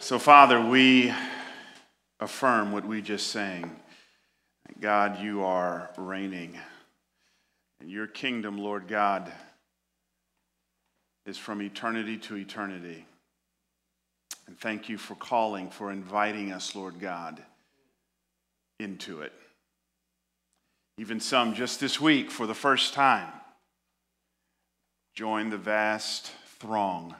So, Father, we affirm what we just sang. God, you are reigning. And your kingdom, Lord God, is from eternity to eternity. And thank you for calling, for inviting us, Lord God, into it. Even some just this week, for the first time, join the vast throng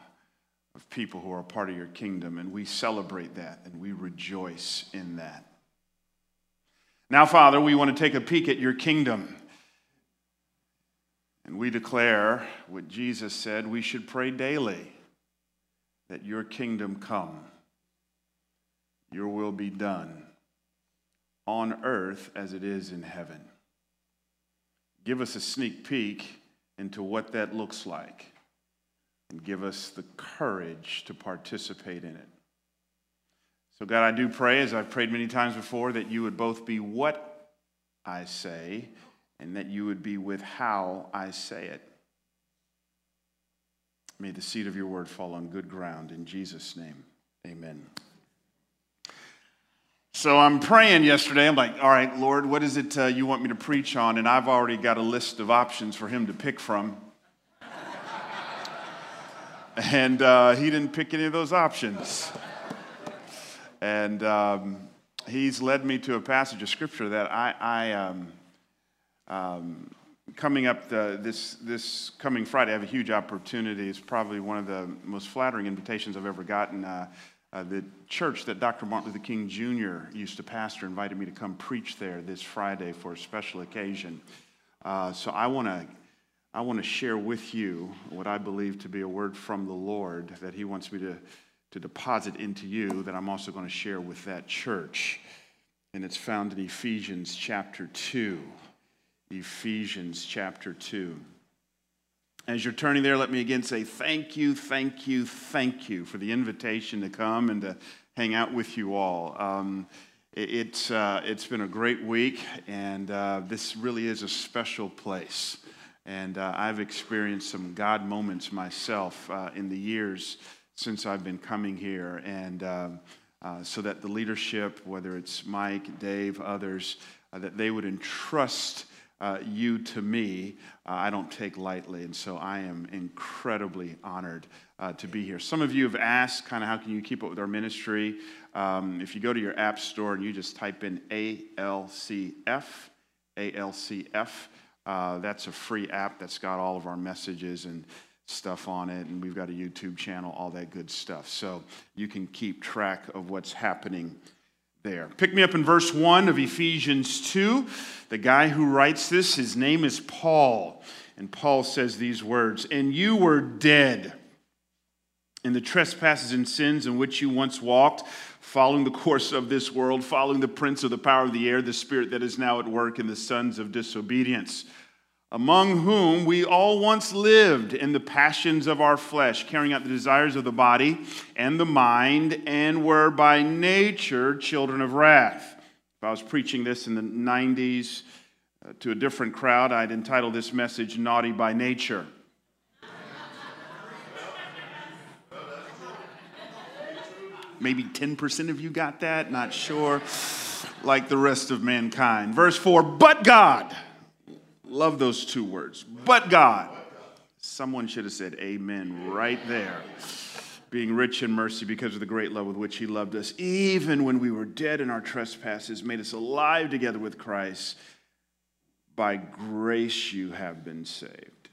of people who are a part of your kingdom, and we celebrate that and we rejoice in that. Now, Father, we want to take a peek at your kingdom. And we declare what Jesus said we should pray daily that your kingdom come, your will be done on earth as it is in heaven. Give us a sneak peek into what that looks like and give us the courage to participate in it. So, God, I do pray, as I've prayed many times before, that you would both be what I say and that you would be with how I say it. May the seed of your word fall on good ground. In Jesus' name, amen. So I'm praying yesterday. I'm like, all right, Lord, what is it uh, you want me to preach on? And I've already got a list of options for him to pick from. And uh, he didn't pick any of those options. And um, he's led me to a passage of scripture that I, I um, um, coming up the, this, this coming Friday, I have a huge opportunity. It's probably one of the most flattering invitations I've ever gotten. Uh, uh, the church that Dr. Martin Luther King Jr. used to pastor invited me to come preach there this Friday for a special occasion. Uh, so I want to I want to share with you what I believe to be a word from the Lord that He wants me to, to deposit into you that I'm also going to share with that church. And it's found in Ephesians chapter 2. Ephesians chapter 2. As you're turning there, let me again say thank you, thank you, thank you for the invitation to come and to hang out with you all. Um, it, it's, uh, it's been a great week, and uh, this really is a special place. And uh, I've experienced some God moments myself uh, in the years since I've been coming here. And uh, uh, so that the leadership, whether it's Mike, Dave, others, that they would entrust uh, you to me, uh, I don't take lightly. And so I am incredibly honored uh, to be here. Some of you have asked, kind of, how can you keep up with our ministry? Um, if you go to your app store and you just type in ALCF, ALCF, uh, that's a free app that's got all of our messages and stuff on it. And we've got a YouTube channel, all that good stuff. So you can keep track of what's happening there. Pick me up in verse 1 of Ephesians 2. The guy who writes this, his name is Paul. And Paul says these words And you were dead in the trespasses and sins in which you once walked, following the course of this world, following the prince of the power of the air, the spirit that is now at work in the sons of disobedience among whom we all once lived in the passions of our flesh, carrying out the desires of the body and the mind, and were by nature children of wrath. If I was preaching this in the 90s uh, to a different crowd, I'd entitle this message Naughty by Nature. Maybe 10% of you got that, not sure, like the rest of mankind. Verse 4 But God Love those two words. But God. Someone should have said amen right there. Being rich in mercy because of the great love with which he loved us, even when we were dead in our trespasses, made us alive together with Christ. By grace you have been saved.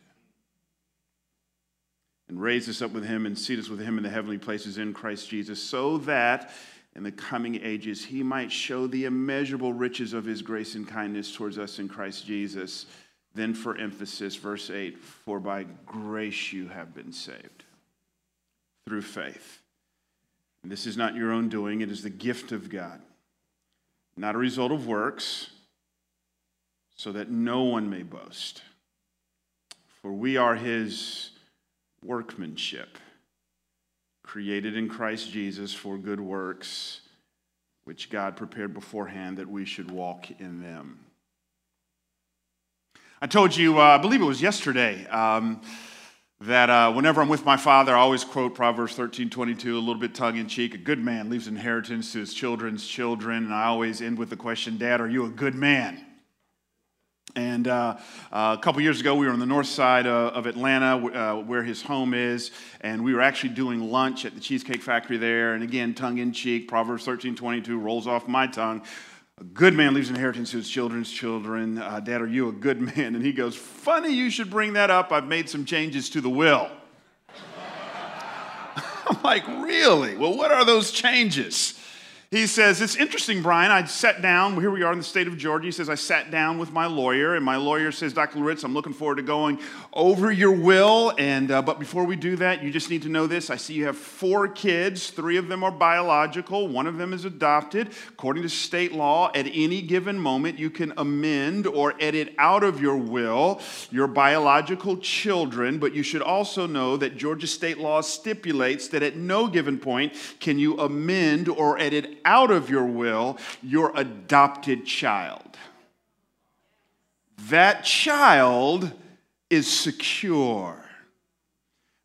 And raised us up with him and seated us with him in the heavenly places in Christ Jesus, so that in the coming ages he might show the immeasurable riches of his grace and kindness towards us in Christ Jesus. Then, for emphasis, verse 8 For by grace you have been saved through faith. And this is not your own doing, it is the gift of God, not a result of works, so that no one may boast. For we are his workmanship, created in Christ Jesus for good works, which God prepared beforehand that we should walk in them. I told you, uh, I believe it was yesterday, um, that uh, whenever I'm with my father, I always quote Proverbs 13 22, a little bit tongue in cheek. A good man leaves inheritance to his children's children. And I always end with the question, Dad, are you a good man? And uh, uh, a couple years ago, we were on the north side uh, of Atlanta, uh, where his home is, and we were actually doing lunch at the Cheesecake Factory there. And again, tongue in cheek, Proverbs 13 22 rolls off my tongue. A good man leaves inheritance to his children's children. Uh, Dad, are you a good man? And he goes, Funny you should bring that up. I've made some changes to the will. I'm like, Really? Well, what are those changes? He says, It's interesting, Bryan. I sat down, here we are in the state of Georgia. He says, I sat down with my lawyer, and my lawyer says, Dr. Loritts, I'm looking forward to going over your will. And, uh, but before we do that, you just need to know this. I see you have four kids. Three of them are biological, one of them is adopted. According to state law, at any given moment, you can amend or edit out of your will your biological children. But you should also know that Georgia state law stipulates that at no given point can you amend or edit out of your will your adopted child. That child is secure.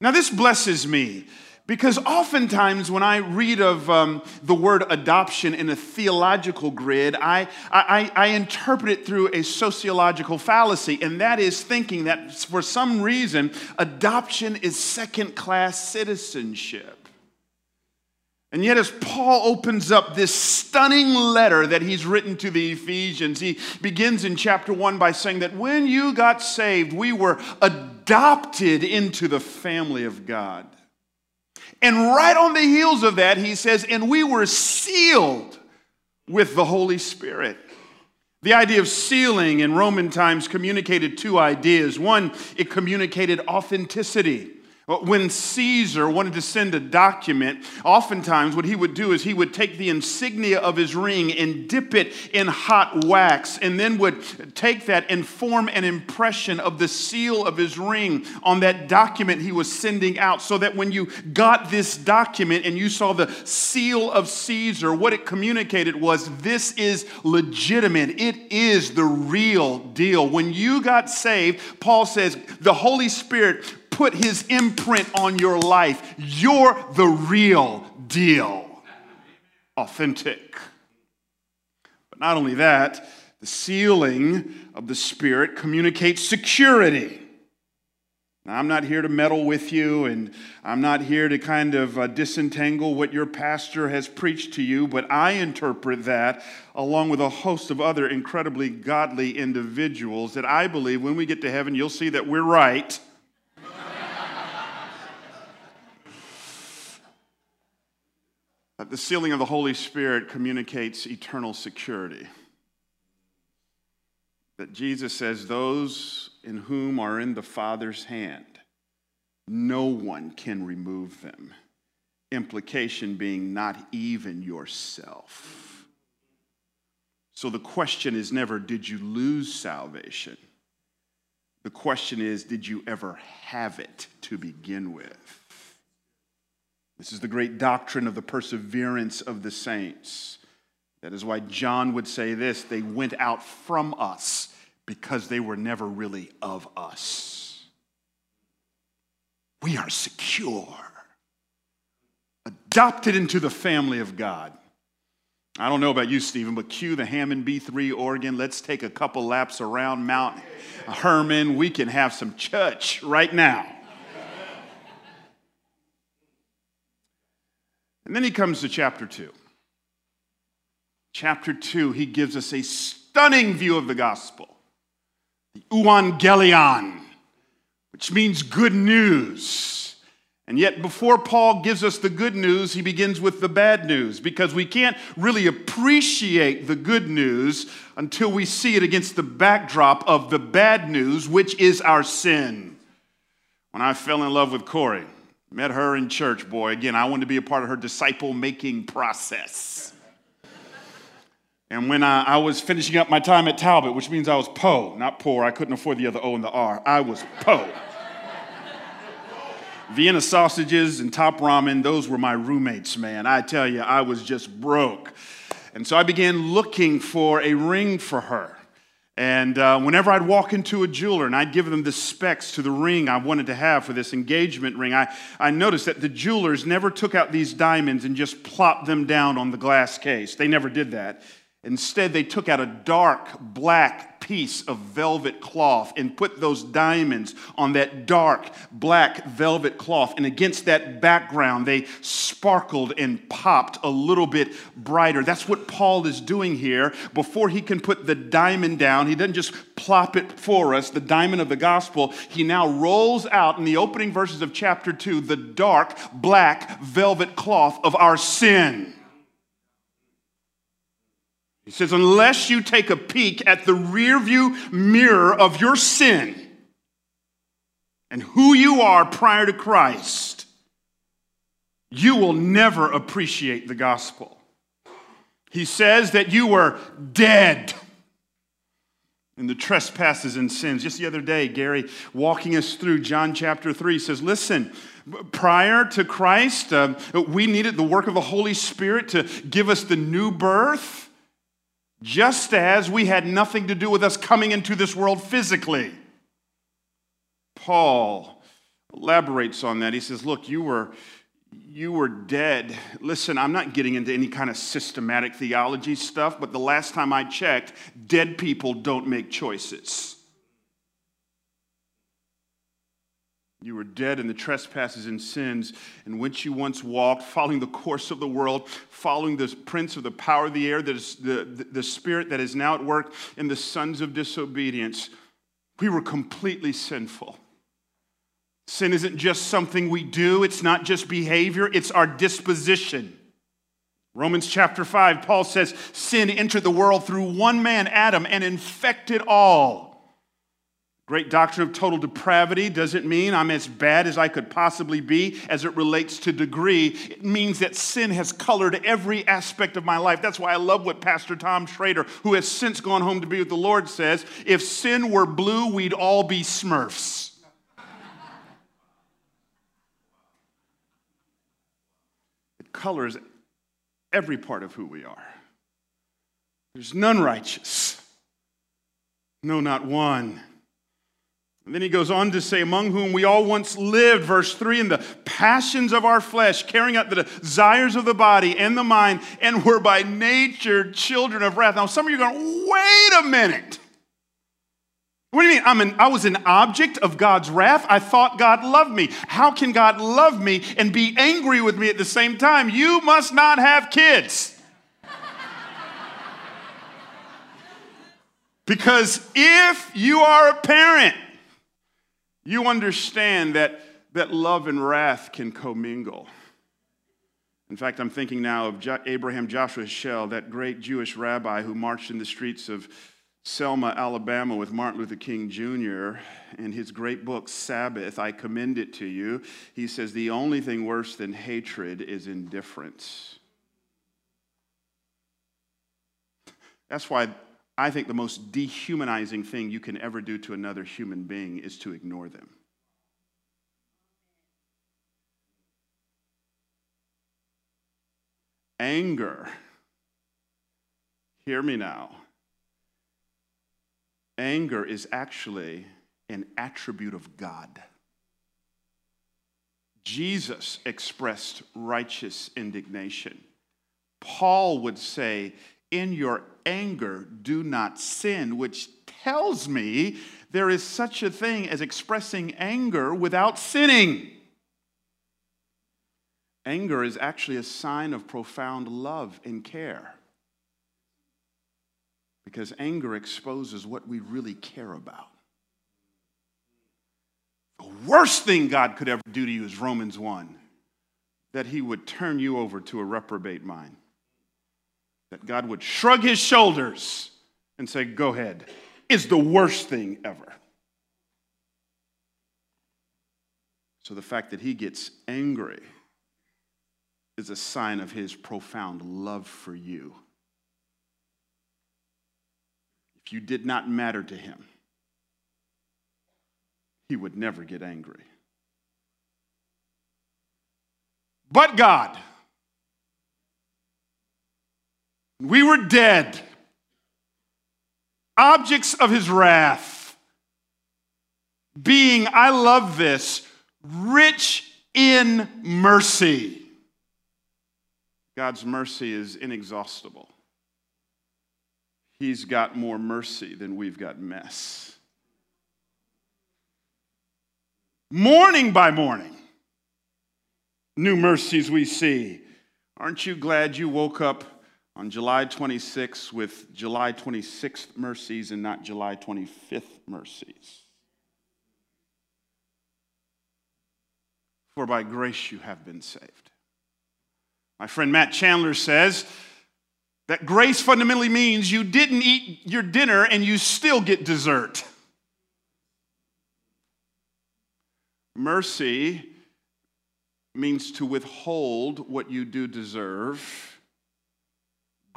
Now, this blesses me because oftentimes when I read of um, the word adoption in a theological grid, I, I, I interpret it through a sociological fallacy, and that is thinking that for some reason, adoption is second class citizenship. And yet, as Paul opens up this stunning letter that he's written to the Ephesians, he begins in chapter one by saying that when you got saved, we were adopted into the family of God. And right on the heels of that, he says, and we were sealed with the Holy Spirit. The idea of sealing in Roman times communicated two ideas. One, it communicated authenticity. When Caesar wanted to send a document, oftentimes what he would do is he would take the insignia of his ring and dip it in hot wax, and then would take that and form an impression of the seal of his ring on that document he was sending out, so that when you got this document and you saw the seal of Caesar, what it communicated was this is legitimate, it is the real deal. When you got saved, Paul says the Holy Spirit put his imprint on your life. You're the real deal. Authentic. But not only that, the sealing of the Spirit communicates security. Now, I'm not here to meddle with you, and I'm not here to kind of uh, disentangle what your pastor has preached to you, but I interpret that along with a host of other incredibly godly individuals that I believe when we get to heaven, you'll see that we're right that the sealing of the Holy Spirit communicates eternal security. That Jesus says, Those in whom are in the Father's hand, no one can remove them. Implication being, not even yourself. So the question is never, Did you lose salvation? The question is, Did you ever have it to begin with? This is the great doctrine of the perseverance of the saints. That is why John would say this they went out from us because they were never really of us. We are secure, adopted into the family of God. I don't know about you, Stephen, but cue the Hammond B3 organ. Let's take a couple laps around Mount Hermon. We can have some church right now. And then he comes to chapter 2. Chapter 2, he gives us a stunning view of the gospel the euangelion, which means good news. And yet, before Paul gives us the good news, he begins with the bad news because we can't really appreciate the good news until we see it against the backdrop of the bad news, which is our sin. When I fell in love with Korie, Met her in church, boy. Again, I wanted to be a part of her disciple making process. And when I, I, was finishing up my time at Talbot, which means I was po, not poor, I couldn't afford the other O and the R. I was po. Vienna sausages and top ramen, those were my roommates, man. I tell you, I was just broke. And so I began looking for a ring for her. And uh, whenever I'd walk into a jeweler and I'd give them the specs to the ring I wanted to have for this engagement ring, I, I noticed that the jewelers never took out these diamonds and just plopped them down on the glass case. They never did that. Instead, they took out a dark black piece of velvet cloth and put those diamonds on that dark black velvet cloth. And against that background, they sparkled and popped a little bit brighter. That's what Paul is doing here. Before he can put the diamond down, he doesn't just plop it for us, the diamond of the gospel. He now rolls out in the opening verses of chapter 2 the dark black velvet cloth of our sin. He says, unless you take a peek at the rearview mirror of your sin and who you are prior to Christ, you will never appreciate the gospel. He says that you were dead in the trespasses and sins. Just the other day, Gary, walking us through John chapter 3, says, Listen, prior to Christ, uh, we needed the work of the Holy Spirit to give us the new birth just as we had nothing to do with us coming into this world physically. Paul elaborates on that. He says, Look, you were. You were dead. Listen, I'm not getting into any kind of systematic theology stuff, but the last time I checked, dead people don't make choices. You were dead in the trespasses and sins in which you once walked, following the course of the world, following the prince of the power of the air, the, the, the spirit that is now at work in the sons of disobedience. We were completely sinful. Sin isn't just something we do, it's not just behavior, it's our disposition. Romans chapter 5, Paul says, Sin entered the world through one man, Adam, and infected all. Great doctrine of total depravity doesn't mean I'm as bad as I could possibly be as it relates to degree. It means that sin has colored every aspect of my life. That's why I love what Pastor Tom Schrader, who has since gone home to be with the Lord, says if sin were blue, we'd all be smurfs. it colors every part of who we are. There's none righteous, no, not one. And then he goes on to say, Among whom we all once lived, verse 3, in the passions of our flesh, carrying out the desires of the body and the mind, and were by nature children of wrath. Now, some of you are going, wait a minute. What do you mean? I'm an, I was an object of God's wrath. I thought God loved me. How can God love me and be angry with me at the same time? You must not have kids. because if you are a parent, you understand that, that love and wrath can commingle. In fact, I'm thinking now of Abraham Joshua Heschel, that great Jewish rabbi who marched in the streets of Selma, Alabama, with Martin Luther King Jr. In his great book, Sabbath, I commend it to you. He says, The only thing worse than hatred is indifference. That's why I think the most dehumanizing thing you can ever do to another human being is to ignore them. Anger, hear me now. Anger is actually an attribute of God. Jesus expressed righteous indignation. Paul would say, In your anger, do not sin, which tells me there is such a thing as expressing anger without sinning. Anger is actually a sign of profound love and care because anger exposes what we really care about. The worst thing God could ever do to you is Romans 1 that he would turn you over to a reprobate mind that God would shrug his shoulders and say, Go ahead, is the worst thing ever. So the fact that he gets angry is a sign of his profound love for you. If you did not matter to him, he would never get angry. But God, we were dead. objects of his wrath, being, I love this, rich in mercy. God's mercy is inexhaustible. He's got more mercy than we've got mess. Morning by morning, new mercies we see. Aren't you glad you woke up on July 26th with July 26th mercies and not July 25th mercies? For by grace you have been saved. My friend Matt Chandler says that grace fundamentally means you didn't eat your dinner and you still get dessert. Mercy means to withhold what you do deserve.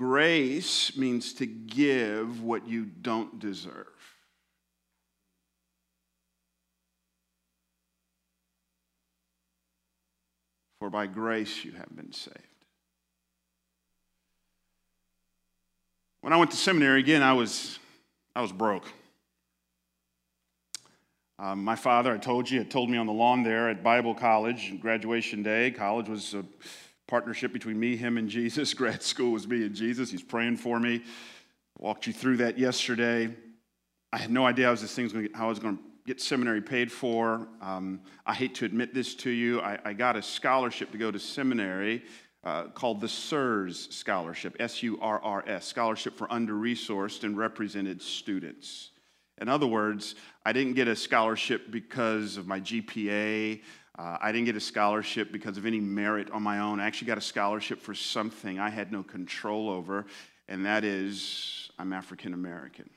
Grace means to give what you don't deserve. For by grace you have been saved. When I went to seminary, again, I was, I was broke. Um, my father, I told you, had told me on the lawn there at Bible College, graduation day. College was a partnership between me, him, and Jesus. Grad school was me and Jesus. He's praying for me. Walked you through that yesterday. I had no idea how this thing was going to, how I was going to get seminary paid for. Um, I hate to admit this to you. I, I got a scholarship to go to seminary uh, called the SURRS Scholarship, S U R R S, Scholarship for Under Resourced and Represented Students. In other words, I didn't get a scholarship because of my GPA. Uh, I didn't get a scholarship because of any merit on my own. I actually got a scholarship for something I had no control over, and that is I'm African American.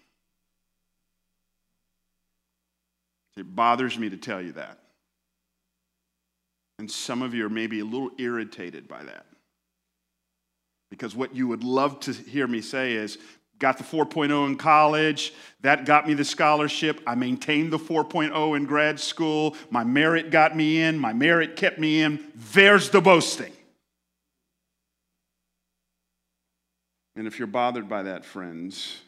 It bothers me to tell you that. And some of you are maybe a little irritated by that. Because what you would love to hear me say is, got the 4.0 in college. That got me the scholarship. I maintained the 4.0 in grad school. My merit got me in. My merit kept me in. There's the boasting. And if you're bothered by that, friends,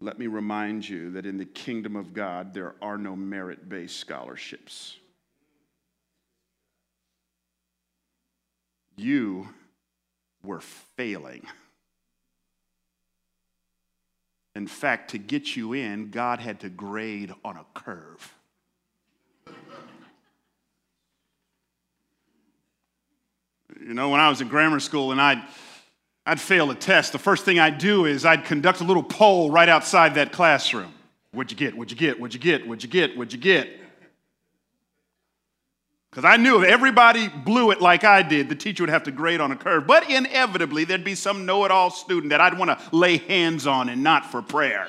let me remind you that in the kingdom of God, there are no merit based scholarships. You were failing. In fact, to get you in, God had to grade on a curve. You know, when I was in grammar school and I'd, I'd fail a test, the first thing I'd do is I'd conduct a little poll right outside that classroom. What'd you get? What'd you get? What'd you get? What'd you get? What'd you get? Because I knew if everybody blew it like I did, the teacher would have to grade on a curve. But inevitably, there'd be some know it all student that I'd want to lay hands on and not for prayer.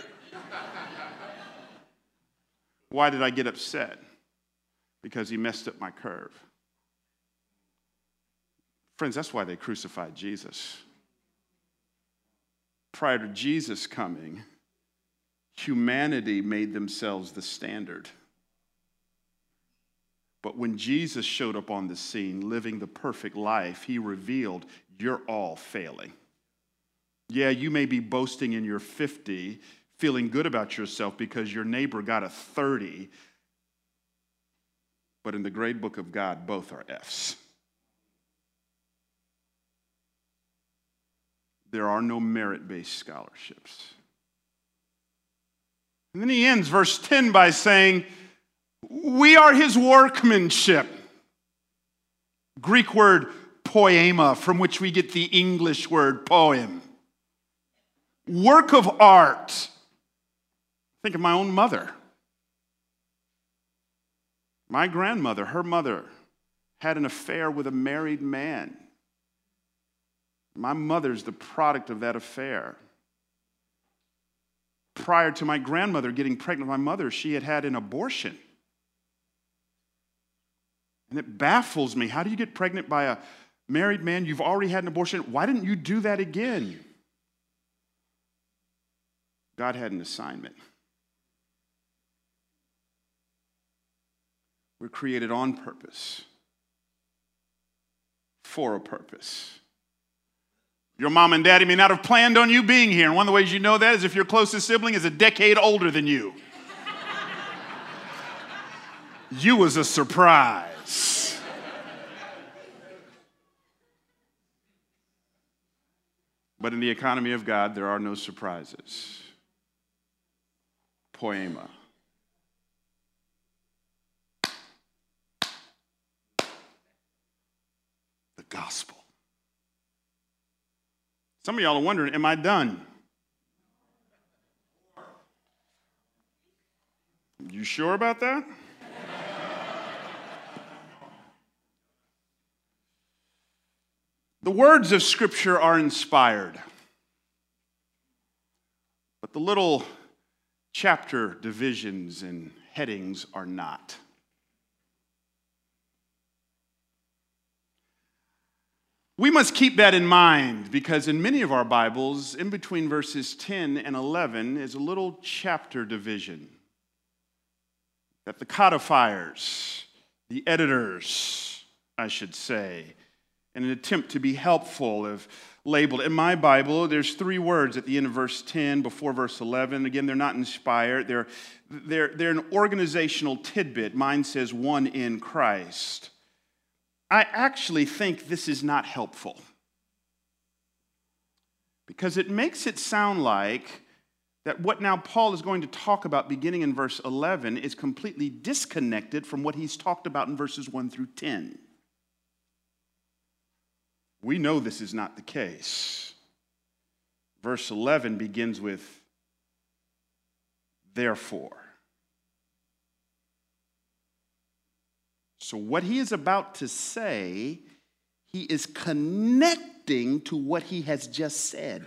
Why did I get upset? Because he messed up my curve. Friends, that's why they crucified Jesus. Prior to Jesus coming, humanity made themselves the standard. But when Jesus showed up on the scene, living the perfect life, he revealed, You're all failing. Yeah, you may be boasting in your 50, feeling good about yourself because your neighbor got a 30. But in the grade book of God, both are F's. There are no merit based scholarships. And then he ends verse 10 by saying, we are his workmanship. Greek word poema, from which we get the English word poem. Work of art. Think of my own mother. My grandmother, her mother, had an affair with a married man. My mother's the product of that affair. Prior to my grandmother getting pregnant with my mother, she had had an abortion. And it baffles me. How do you get pregnant by a married man? You've already had an abortion. Why didn't you do that again? God had an assignment. We're created on purpose, for a purpose. Your mom and daddy may not have planned on you being here. And one of the ways you know that is if your closest sibling is a decade older than you. you was a surprise. But in the economy of God, there are no surprises. Poema. The gospel. Some of y'all are wondering, am I done? You sure about that? The words of Scripture are inspired, but the little chapter divisions and headings are not. We must keep that in mind because in many of our Bibles, in between verses 10 and 11, is a little chapter division that the codifiers, the editors, I should say, in an attempt to be helpful, have labeled. In my Bible, there's three words at the end of verse 10 before verse 11. Again, they're not inspired, they're, they're, they're an organizational tidbit. Mine says, one in Christ. I actually think this is not helpful because it makes it sound like that what now Paul is going to talk about beginning in verse 11 is completely disconnected from what he's talked about in verses 1 through 10. We know this is not the case. Verse 11 begins with, therefore. So, what he is about to say, he is connecting to what he has just said.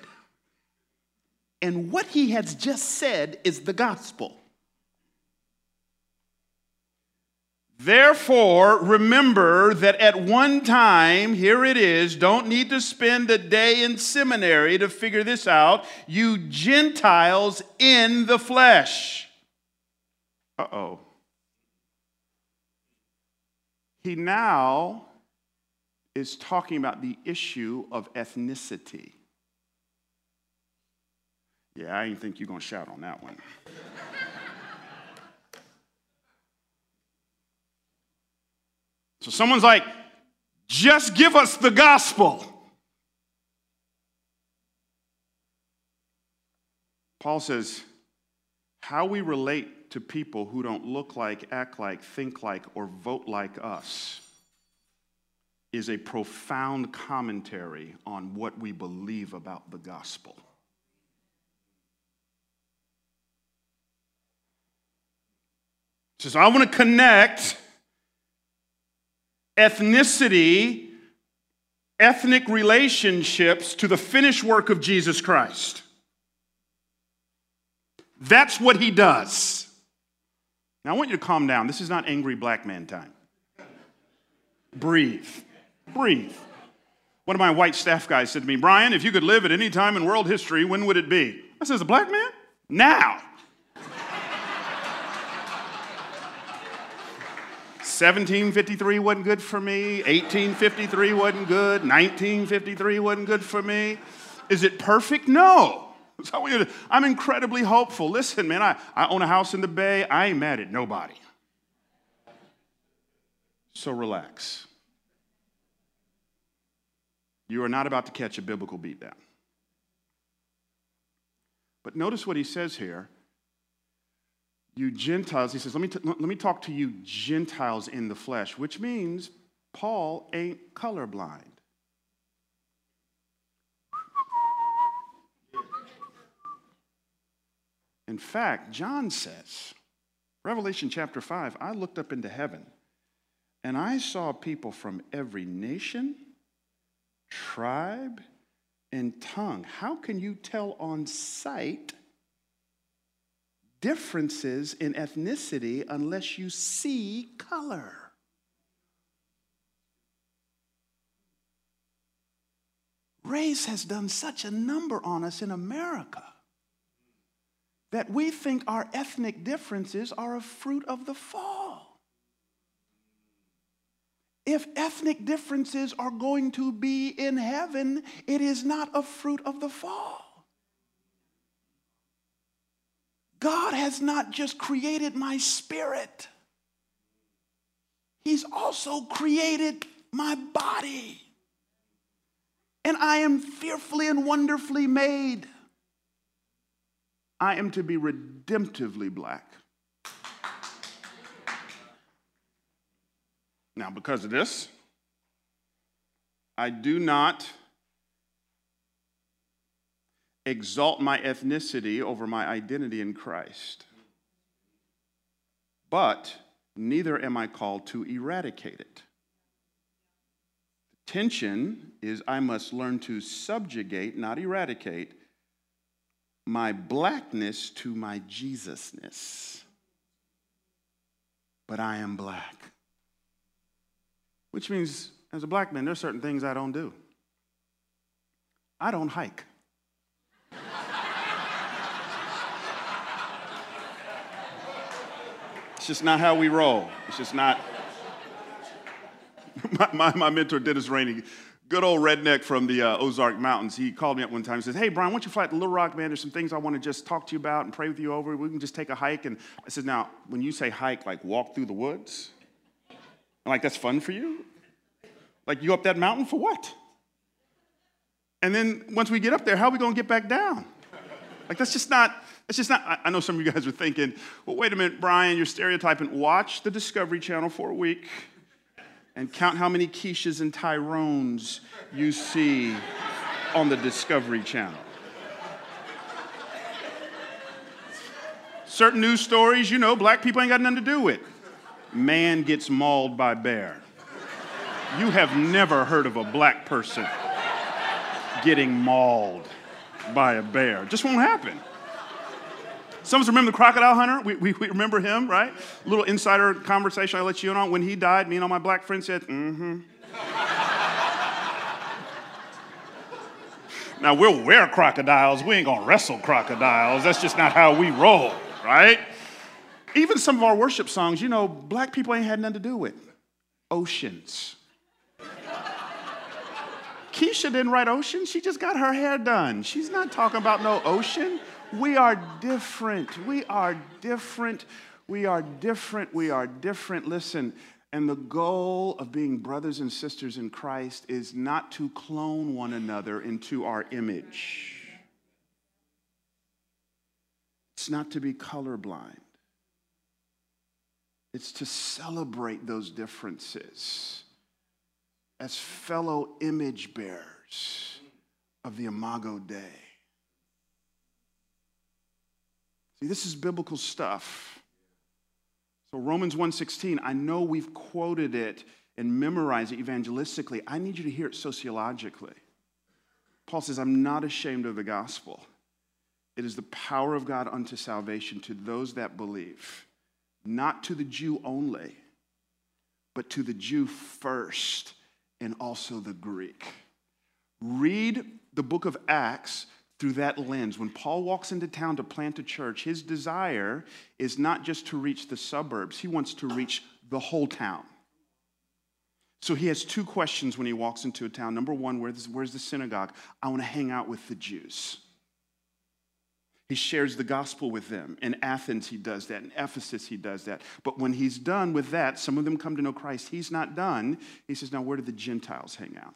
And what he has just said is the gospel. Therefore, remember that at one time, here it is, don't need to spend a day in seminary to figure this out, you Gentiles in the flesh. Uh oh he now is talking about the issue of ethnicity. Yeah, I didn't think you're going to shout on that one. So someone's like, just give us the gospel. Paul says, how we relate to people who don't look like, act like, think like, or vote like us is a profound commentary on what we believe about the gospel. Says, I want to connect ethnicity, ethnic relationships to the finished work of Jesus Christ. That's what he does. Now, I want you to calm down. This is not angry black man time. Breathe. Breathe. One of my white staff guys said to me, Bryan, if you could live at any time in world history, when would it be? I said, as a black man? Now. 1753 wasn't good for me. 1853 wasn't good. 1953 wasn't good for me. Is it perfect? No. So I'm incredibly hopeful. Listen, man, I, I own a house in the Bay. I ain't mad at nobody. So relax. You are not about to catch a biblical beatdown. But notice what he says here. You Gentiles, he says, let me, t- let me talk to you Gentiles in the flesh, which means Paul ain't colorblind. In fact, John says, Revelation chapter 5, I looked up into heaven and I saw people from every nation, tribe, and tongue. How can you tell on sight differences in ethnicity unless you see color? Race has done such a number on us in America that we think our ethnic differences are a fruit of the fall. if ethnic differences are going to be in heaven, it is not a fruit of the fall. God has not just created my spirit, He's also created my body. And I am fearfully and wonderfully made. I am to be redemptively black. Now, because of this, I do not exalt my ethnicity over my identity in Christ. But neither am I called to eradicate it. The tension is I must learn to subjugate, not eradicate, my blackness to my Jesusness. But I am black. Which means, as a black man, there's certain things I don't do. I don't hike. Just not how we roll. It's just not. my, my, my, mentor, Dennis Rainey, good old redneck from the uh, Ozark Mountains, he called me up one time and says, Hey, Bryan, why don't you fly to Little Rock, man? There's some things I want to just talk to you about and pray with you over. We can just take a hike. And I said, Now, when you say hike, like walk through the woods? I'm like, that's fun for you? Like, you up that mountain for what? And then once we get up there, how are we going to get back down? Like, that's just not, it's just not, I know some of you guys are thinking, well, wait a minute, Bryan, you're stereotyping. Watch the Discovery Channel for a week and count how many Keishas and Tyrones you see on the Discovery Channel. Certain news stories, you know, black people ain't got nothing to do with. Man gets mauled by bear. You have never heard of a black person getting mauled by a bear. Just won't happen. Some of us remember the crocodile hunter. We, we, we remember him, right? A little insider conversation I let you in on. When he died, me and all my black friends said, mm hmm. now, we'll wear crocodiles. We ain't going to wrestle crocodiles. That's just not how we roll, right? Even some of our worship songs, you know, black people ain't had nothing to do with. Oceans. Keisha didn't write ocean. She just got her hair done. She's not talking about no ocean. We are different. We are different. We are different. We are different. Listen, and the goal of being brothers and sisters in Christ is not to clone one another into our image. It's not to be colorblind. It's to celebrate those differences as fellow image bearers of the Imago Dei. See, this is biblical stuff. So Romans 1:16, I know we've quoted it and memorized it evangelistically. I need you to hear it sociologically. Paul says, I'm not ashamed of the gospel. It is the power of God unto salvation to those that believe, not to the Jew only, but to the Jew first and also the Greek. Read the book of Acts through that lens. When Paul walks into town to plant a church, his desire is not just to reach the suburbs, he wants to reach the whole town. So he has two questions when he walks into a town. Number one, where's, where's the synagogue? I want to hang out with the Jews. He shares the gospel with them. In Athens, he does that. In Ephesus, he does that. But when he's done with that, some of them come to know Christ. He's not done. He says, Now, where do the Gentiles hang out?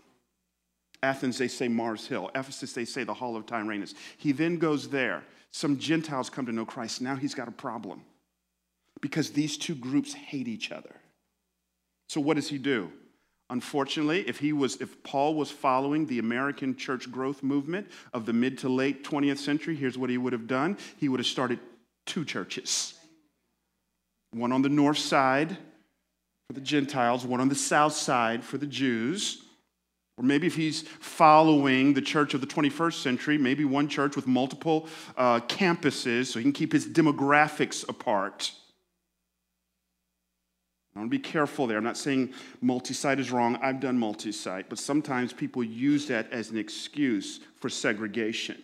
Athens, they say Mars Hill. Ephesus, they say the Hall of Tyrannus. He then goes there. Some Gentiles come to know Christ. Now he's got a problem because these two groups hate each other. So, what does he do? Unfortunately, if he was if Paul was following the American church growth movement of the mid to late 20th century, here's what he would have done. He would have started two churches. One on the north side for the Gentiles, one on the south side for the Jews. Or maybe if he's following the church of the 21st century, maybe one church with multiple uh, campuses so he can keep his demographics apart. I want to be careful there. I'm not saying multi site is wrong. I've done multi site, but sometimes people use that as an excuse for segregation.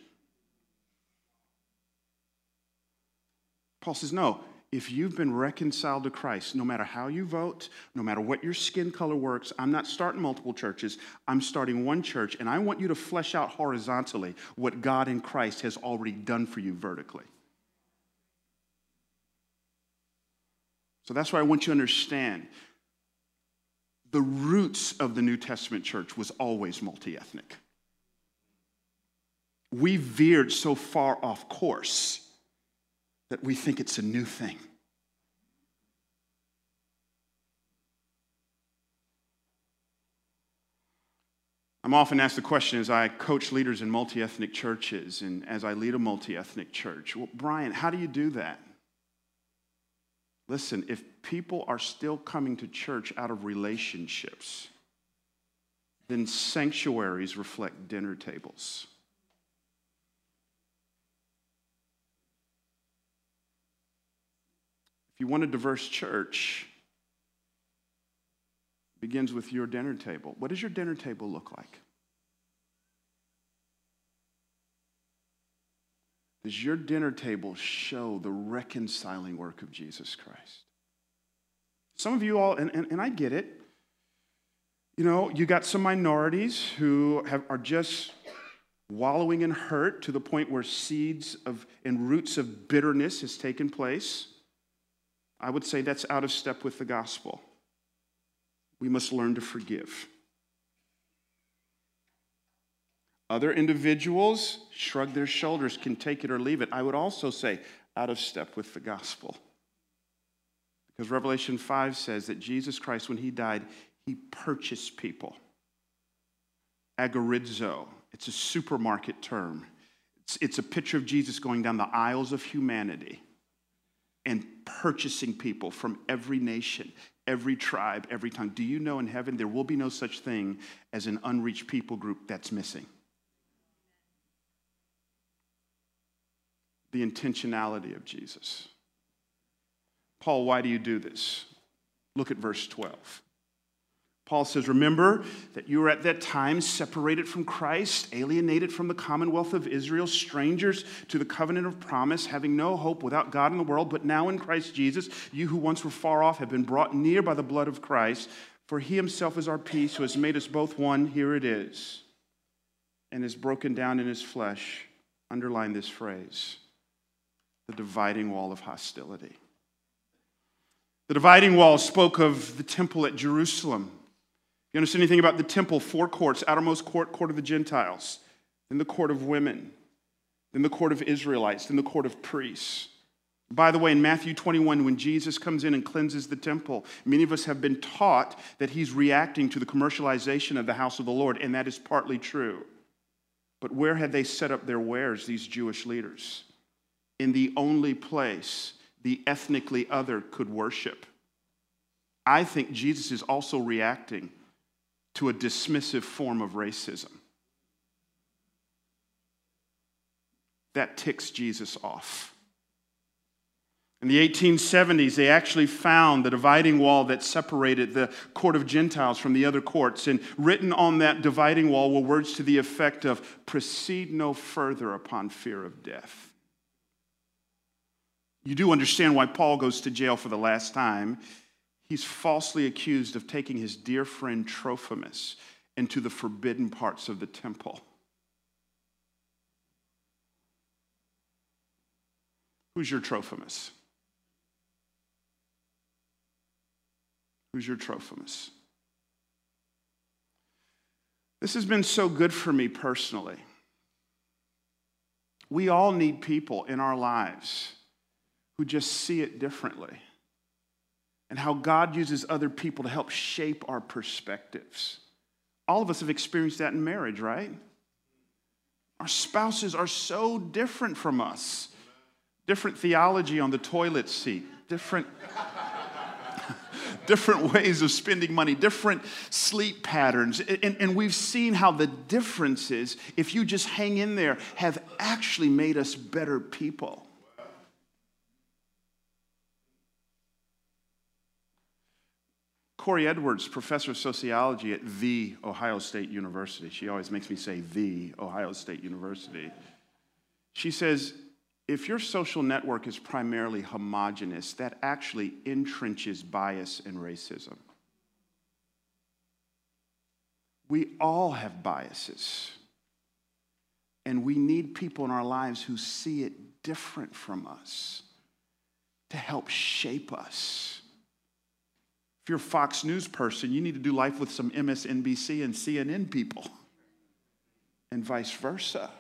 Paul says, no, if you've been reconciled to Christ, no matter how you vote, no matter what your skin color works, I'm not starting multiple churches. I'm starting one church, and I want you to flesh out horizontally what God in Christ has already done for you vertically. So that's why I want you to understand the roots of the New Testament church was always multi ethnic. We veered so far off course that we think it's a new thing. I'm often asked the question as I coach leaders in multi ethnic churches and as I lead a multi ethnic church well, Bryan, how do you do that? Listen, if people are still coming to church out of relationships, then sanctuaries reflect dinner tables. If you want a diverse church, it begins with your dinner table. What does your dinner table look like? Does your dinner table show the reconciling work of Jesus Christ? Some of you all, and, and, and I get it, you know, you got some minorities who have, are just wallowing in hurt to the point where seeds of and roots of bitterness has taken place. I would say that's out of step with the gospel. We must learn to forgive. Other individuals shrug their shoulders, can take it or leave it. I would also say out of step with the gospel. Because Revelation 5 says that Jesus Christ, when he died, he purchased people. Agorazo, it's a supermarket term. It's, it's a picture of Jesus going down the aisles of humanity and purchasing people from every nation, every tribe, every tongue. Do you know in heaven there will be no such thing as an unreached people group that's missing? The intentionality of Jesus. Paul, why do you do this? Look at verse 12. Paul says, Remember that you were at that time separated from Christ, alienated from the commonwealth of Israel, strangers to the covenant of promise, having no hope without God in the world. But now in Christ Jesus, you who once were far off have been brought near by the blood of Christ. For he himself is our peace, who has made us both one. Here it is. And is broken down in his flesh. Underline this phrase the dividing wall of hostility. The dividing wall spoke of the temple at Jerusalem you understand anything about the temple, four courts, outermost court, court of the Gentiles, then the court of women, then the court of Israelites, then the court of priests. By the way, in Matthew 21, when Jesus comes in and cleanses the temple, many of us have been taught that he's reacting to the commercialization of the house of the Lord, and that is partly true. But where had they set up their wares, these Jewish leaders? In the only place the ethnically other could worship. I think Jesus is also reacting to a dismissive form of racism. That ticks Jesus off. In the 1870s, they actually found the dividing wall that separated the court of Gentiles from the other courts. And written on that dividing wall were words to the effect of proceed no further upon fear of death. You do understand why Paul goes to jail for the last time he's falsely accused of taking his dear friend Trophimus into the forbidden parts of the temple. Who's your Trophimus? Who's your Trophimus? This has been so good for me personally. We all need people in our lives who just see it differently and how God uses other people to help shape our perspectives. All of us have experienced that in marriage, right? Our spouses are so different from us. Different theology on the toilet seat, different different ways of spending money, different sleep patterns. And, and, we've seen how the differences, if you just hang in there, have actually made us better people. Korie Edwards, professor of sociology at The Ohio State University. She always makes me say The Ohio State University. She says, if your social network is primarily homogenous, that actually entrenches bias and racism. We all have biases. And we need people in our lives who see it different from us to help shape us. If you're a Fox News person, you need to do life with some MSNBC and CNN people, and vice versa.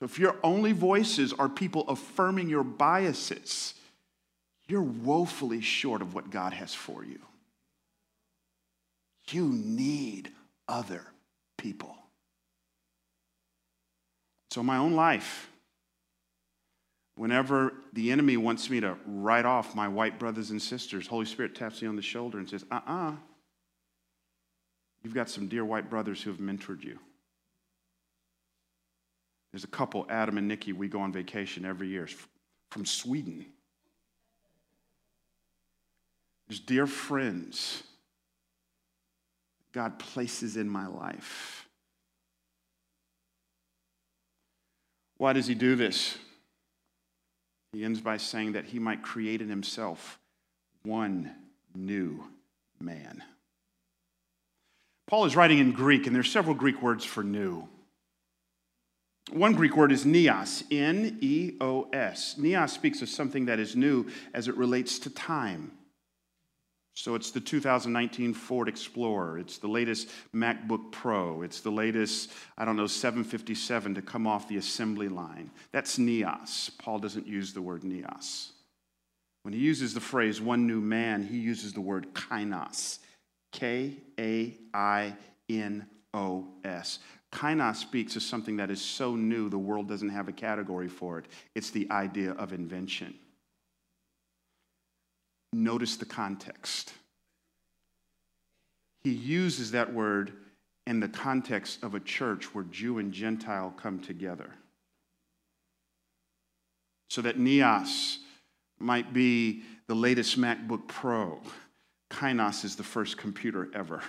So if your only voices are people affirming your biases, you're woefully short of what God has for you. You need other people. So, my own life, whenever the enemy wants me to write off my white brothers and sisters, Holy Spirit taps me on the shoulder and says, uh uh-uh. uh, you've got some dear white brothers who have mentored you. There's a couple, Adam and Nikki, we go on vacation every year from Sweden. There's dear friends God places in my life. Why does he do this? He ends by saying that he might create in himself one new man. Paul is writing in Greek, and there's several Greek words for new. One Greek word is neos, N E O S. Neos speaks of something that is new as it relates to time. So it's the 2019 Ford Explorer. It's the latest MacBook Pro. It's the latest, I don't know, 757 to come off the assembly line. That's neos. Paul doesn't use the word neos. When he uses the phrase one new man, he uses the word kainos. K A I N O S. Kainos speaks of something that is so new the world doesn't have a category for it. It's the idea of invention. Notice the context. He uses that word in the context of a church where Jew and Gentile come together. So that Neos might be the latest MacBook Pro, Kainos is the first computer ever.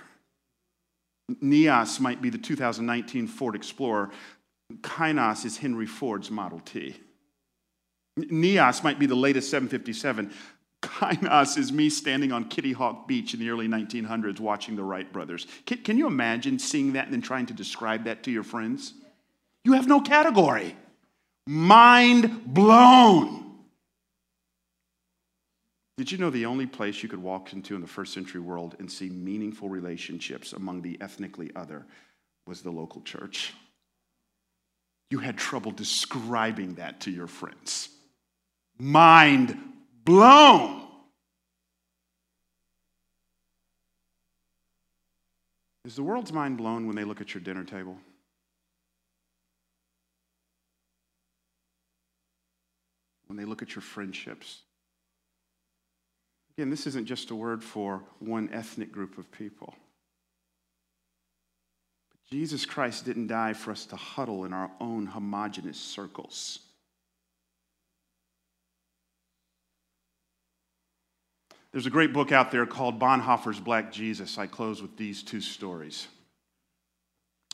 Neos might be the 2019 Ford Explorer, Kainos is Henry Ford's Model T. Neos might be the latest 757. Kainos is me standing on Kitty Hawk Beach in the early 1900s watching the Wright brothers. Can, can, you imagine seeing that and then trying to describe that to your friends? You have no category. Mind blown. Did you know the only place you could walk into in the first century world and see meaningful relationships among the ethnically other was the local church? You had trouble describing that to your friends. Mind blown. Is the world's mind blown when they look at your dinner table? When they look at your friendships? Again, this isn't just a word for one ethnic group of people. Jesus Christ didn't die for us to huddle in our own homogenous circles. There's a great book out there called Bonhoeffer's Black Jesus. I close with these two stories.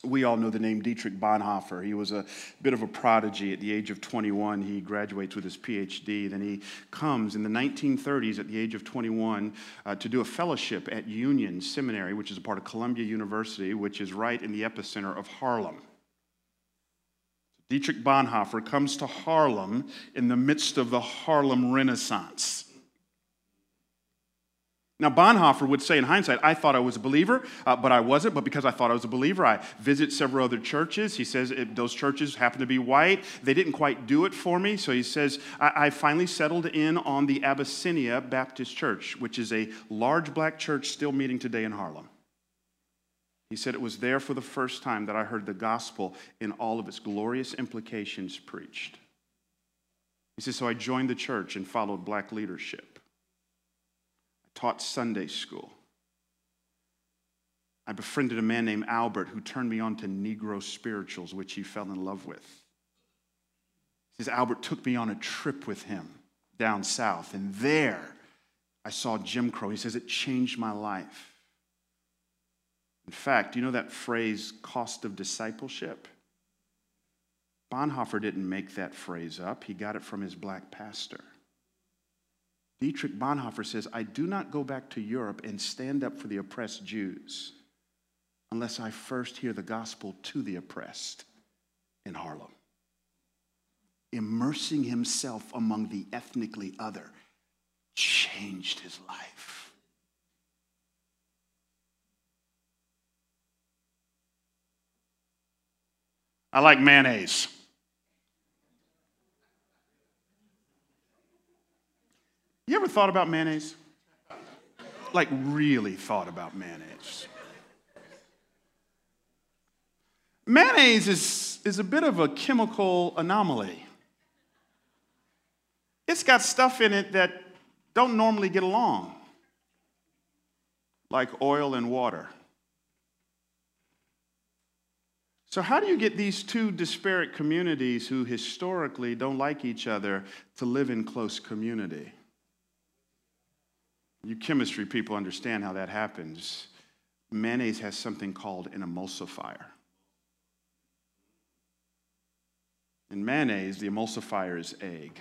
We all know the name Dietrich Bonhoeffer. He was a bit of a prodigy. At the age of 21, he graduates with his PhD. Then he comes in the 1930s, at the age of 21, uh, to do a fellowship at Union Seminary, which is a part of Columbia University, which is right in the epicenter of Harlem. Dietrich Bonhoeffer comes to Harlem in the midst of the Harlem Renaissance. Now, Bonhoeffer would say in hindsight, I thought I was a believer, uh, but I wasn't. But because I thought I was a believer, I visit several other churches. He says those churches happen to be white. They didn't quite do it for me. So he says, I, I finally settled in on the Abyssinian Baptist Church, which is a large black church still meeting today in Harlem. He said it was there for the first time that I heard the gospel in all of its glorious implications preached. He says, So I joined the church and followed black leadership taught Sunday school. I befriended a man named Albert who turned me on to Negro spirituals, which he fell in love with. He says, Albert took me on a trip with him down south, and there I saw Jim Crow. He says, it changed my life. In fact, you know that phrase, cost of discipleship? Bonhoeffer didn't make that phrase up, he got it from his black pastor. Dietrich Bonhoeffer says, I do not go back to Europe and stand up for the oppressed Jews unless I first hear the gospel to the oppressed in Harlem. Immersing himself among the ethnically other changed his life. I like mayonnaise. You ever thought about mayonnaise? Like, really thought about mayonnaise. Mayonnaise is, is a bit of a chemical anomaly. It's got stuff in it that don't normally get along, like oil and water. So, how do you get these two disparate communities who historically don't like each other to live in close community? You chemistry people understand how that happens. Mayonnaise has something called an emulsifier. In mayonnaise, the emulsifier is egg.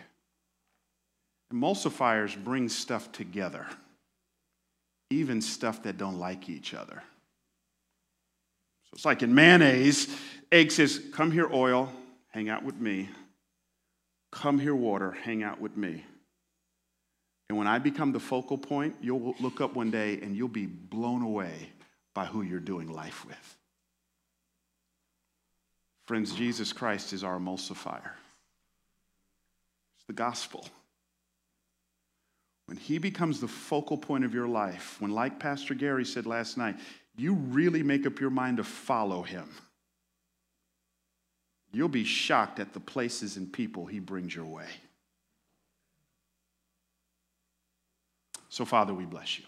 Emulsifiers bring stuff together, even stuff that don't like each other. So it's like in mayonnaise, egg says, Come here, oil, hang out with me. Come here, water, hang out with me. And when I become the focal point, you'll look up one day and you'll be blown away by who you're doing life with. Friends, Jesus Christ is our emulsifier. It's the gospel. When he becomes the focal point of your life, when, like Pastor Gary said last night, you really make up your mind to follow him, you'll be shocked at the places and people he brings your way. So, Father, we bless you.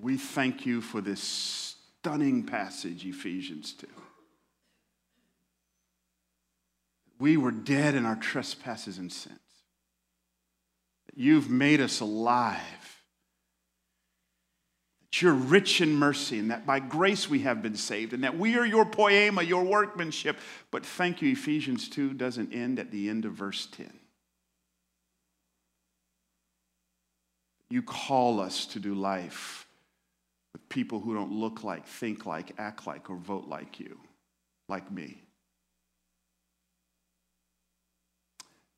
We thank you for this stunning passage, Ephesians 2. We were dead in our trespasses and sins. You've made us alive. That you're rich in mercy, and that by grace we have been saved, and that we are your poema, your workmanship. But thank you, Ephesians 2 doesn't end at the end of verse 10. You call us to do life with people who don't look like, think like, act like, or vote like you, like me.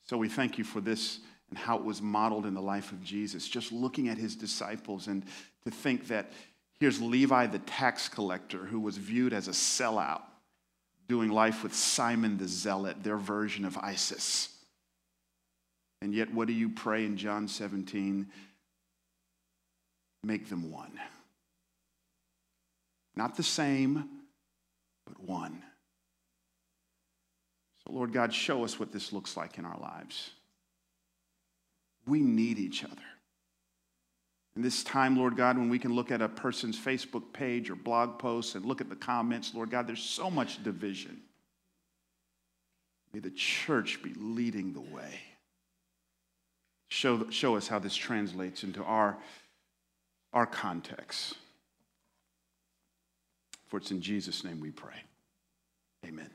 So we thank you for this and how it was modeled in the life of Jesus. Just looking at his disciples and to think that here's Levi the tax collector who was viewed as a sellout, doing life with Simon the zealot, their version of ISIS. And yet, what do you pray in John 17? Make them one. Not the same, but one. So, Lord God, show us what this looks like in our lives. We need each other. In this time, Lord God, when we can look at a person's Facebook page or blog posts and look at the comments, Lord God, there's so much division. May the church be leading the way. Show, show us how this translates into our our context. For it's in Jesus' name we pray. Amen.